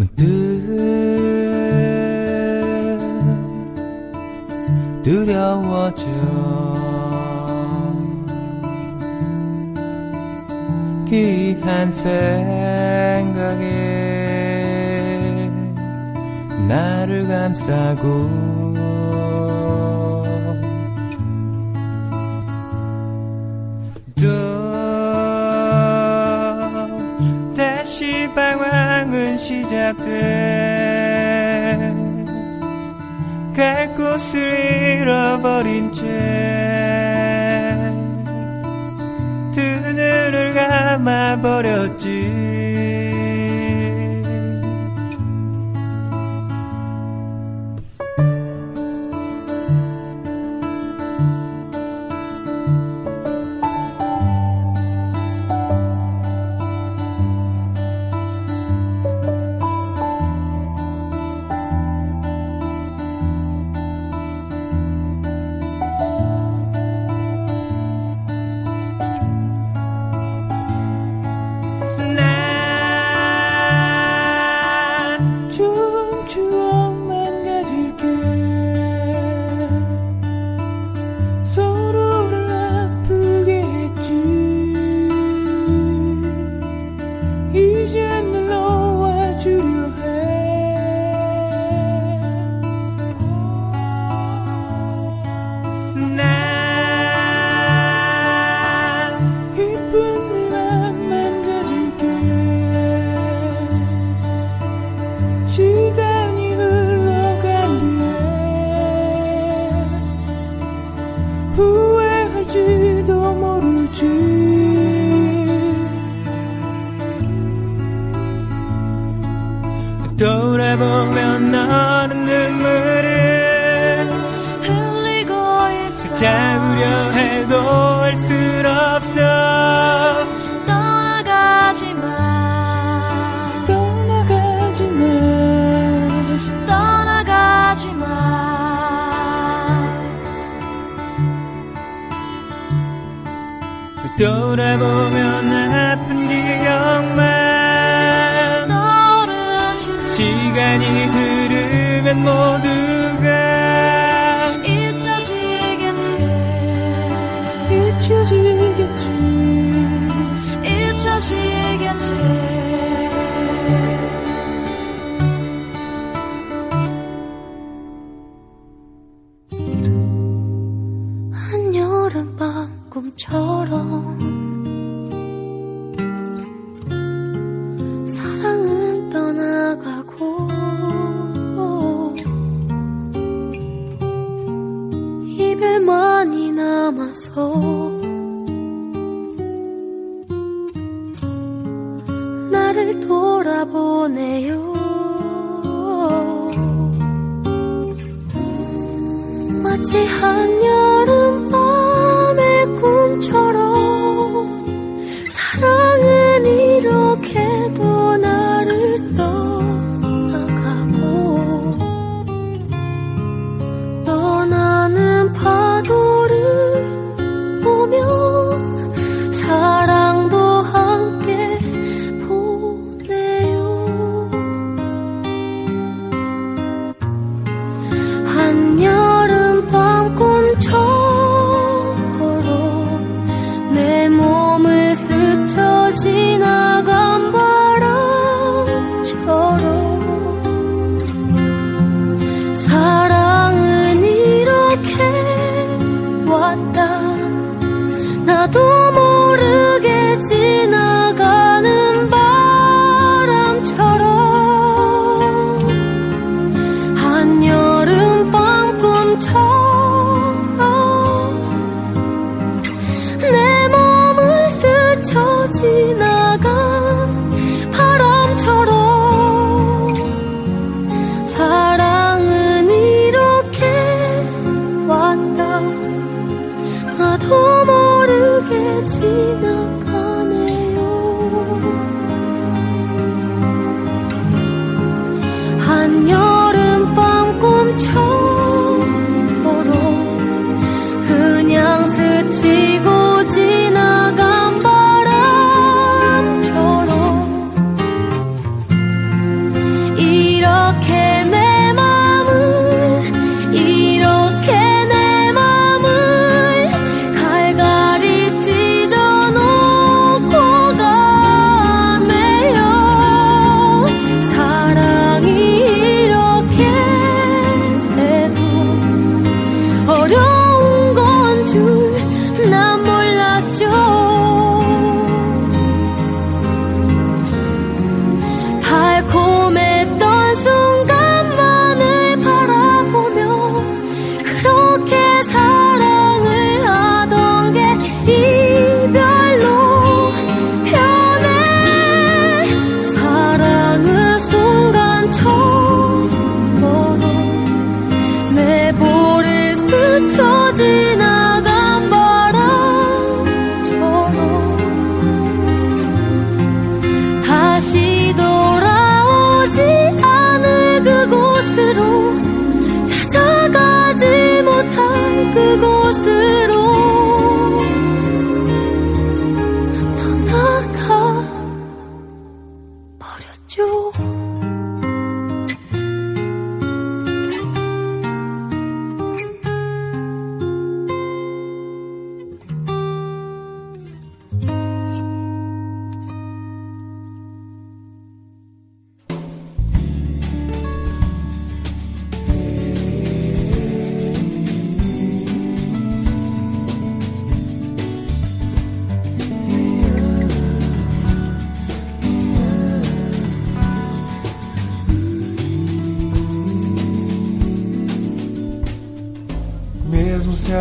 문득 두려워져. 귀한 생각에 나를 감싸고 시작된 갈 곳을 잃어버린 채 두 눈을 감아버렸지. 돌아보면 나는 눈물을 흘리고 있어. 잡으려 해도 할수 없어. 떠나가지 마 떠나가지 마 떠나가지 마 돌아보면 모든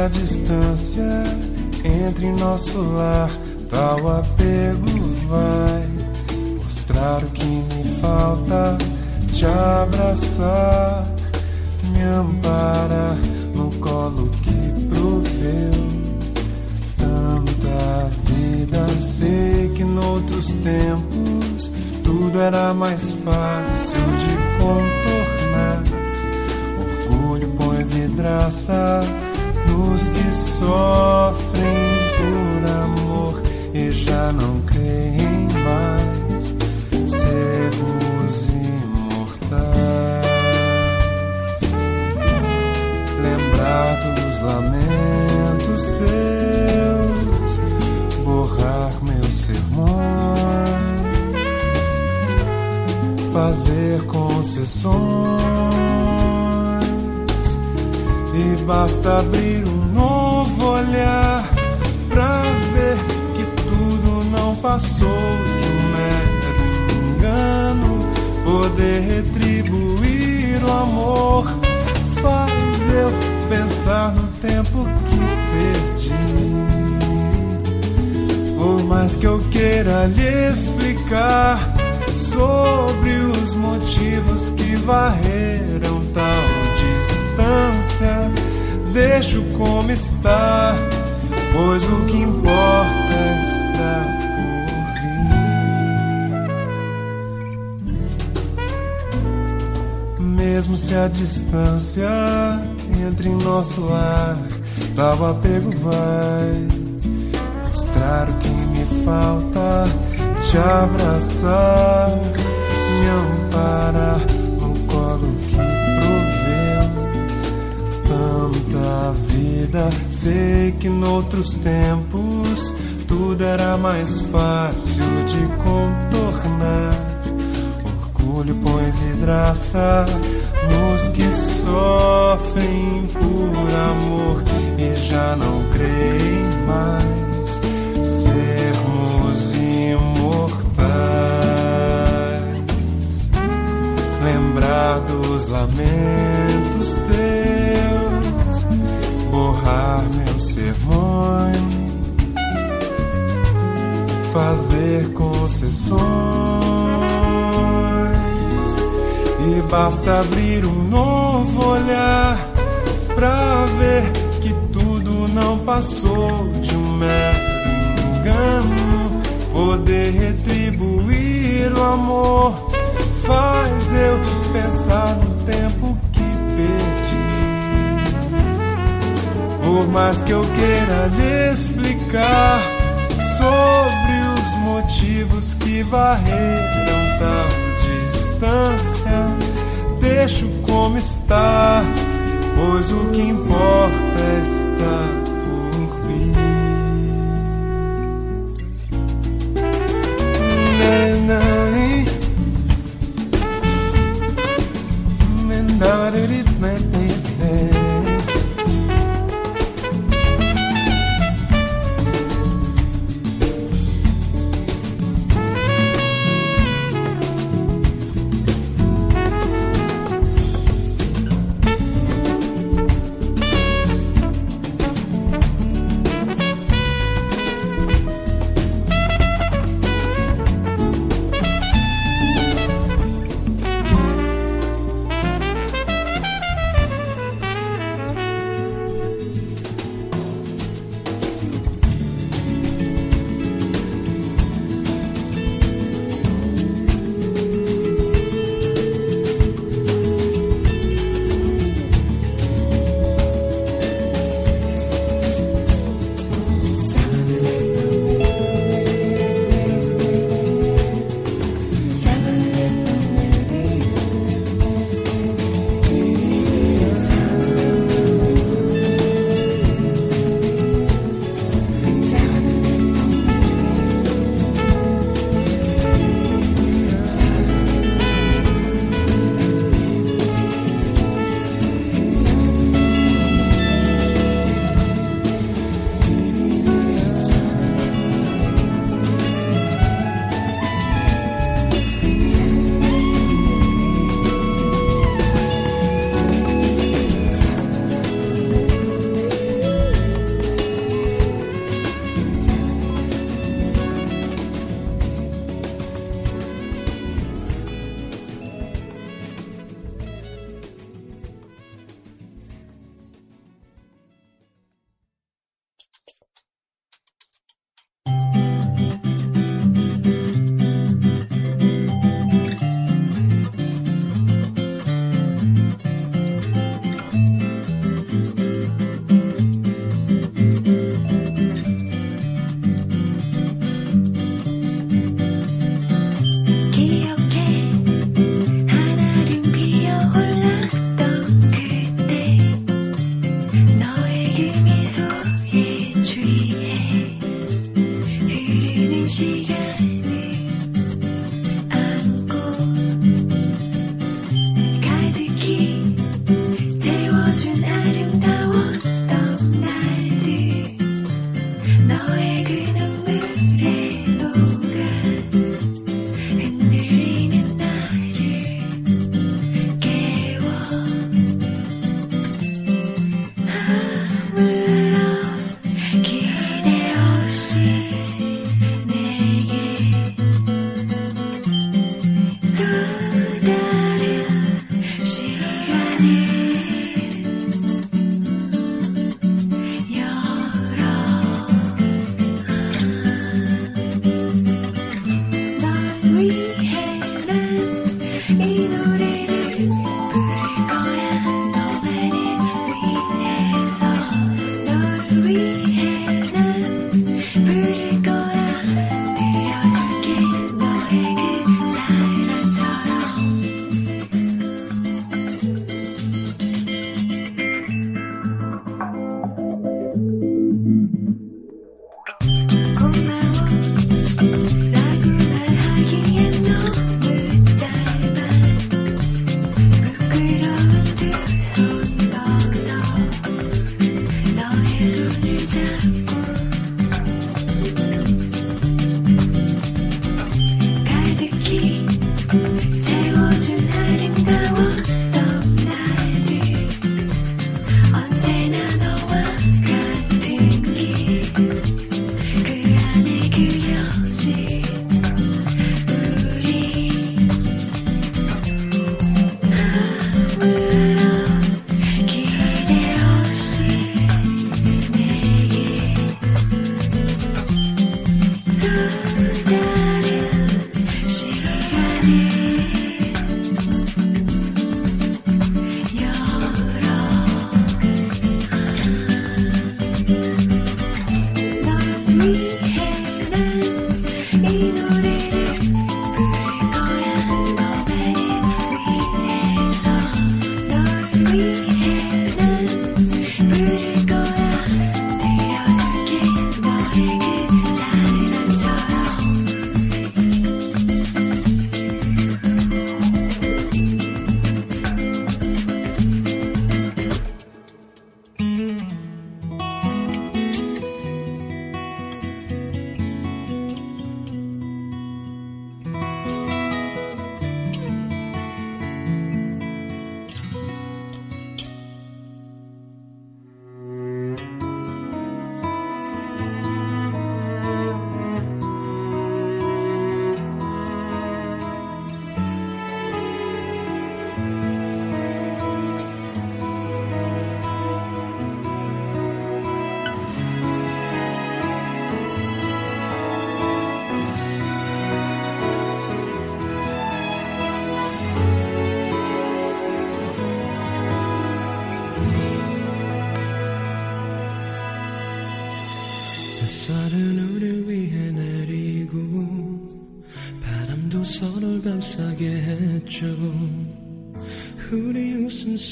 distância entre nosso lar, tal apego vai mostrar o que me falta, te abraçar, me amparar no colo que proveu tanta vida. Sei que noutros tempos tudo era mais fácil de contornar. Orgulho põe vidraça os que sofrem por amor e já não creem mais sermos imortais. Lembrar dos lamentos teus, borrar meus sermões, fazer concessões e basta abrir um novo olhar pra ver que tudo não passou de um mero engano. Poder retribuir o amor faz eu pensar no tempo que perdi. Por mais que eu queira lhe explicar sobre os motivos que varreram distância, deixo como está, pois o que importa está. por vir. Mesmo se a distância entre nosso lar, tal apego vai mostrar o que me falta, te abraçar, me amparar no colo que da vida. Sei que noutros tempos tudo era mais fácil de contornar. Orgulho põe vidraça nos que sofrem por amor e já não creem mais sermos imortais. Lembrar dos lamentos teus borrar meus sermões, fazer concessões, e basta abrir um novo olhar pra ver que tudo não passou de um mero engano. Poder retribuir o amor faz eu pensar no tempo Por mais que eu queira lhe explicar sobre os motivos que varreram tal distância, deixo como está, pois o que importa está por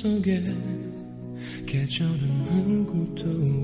속에 계절은 얼굴 떠오르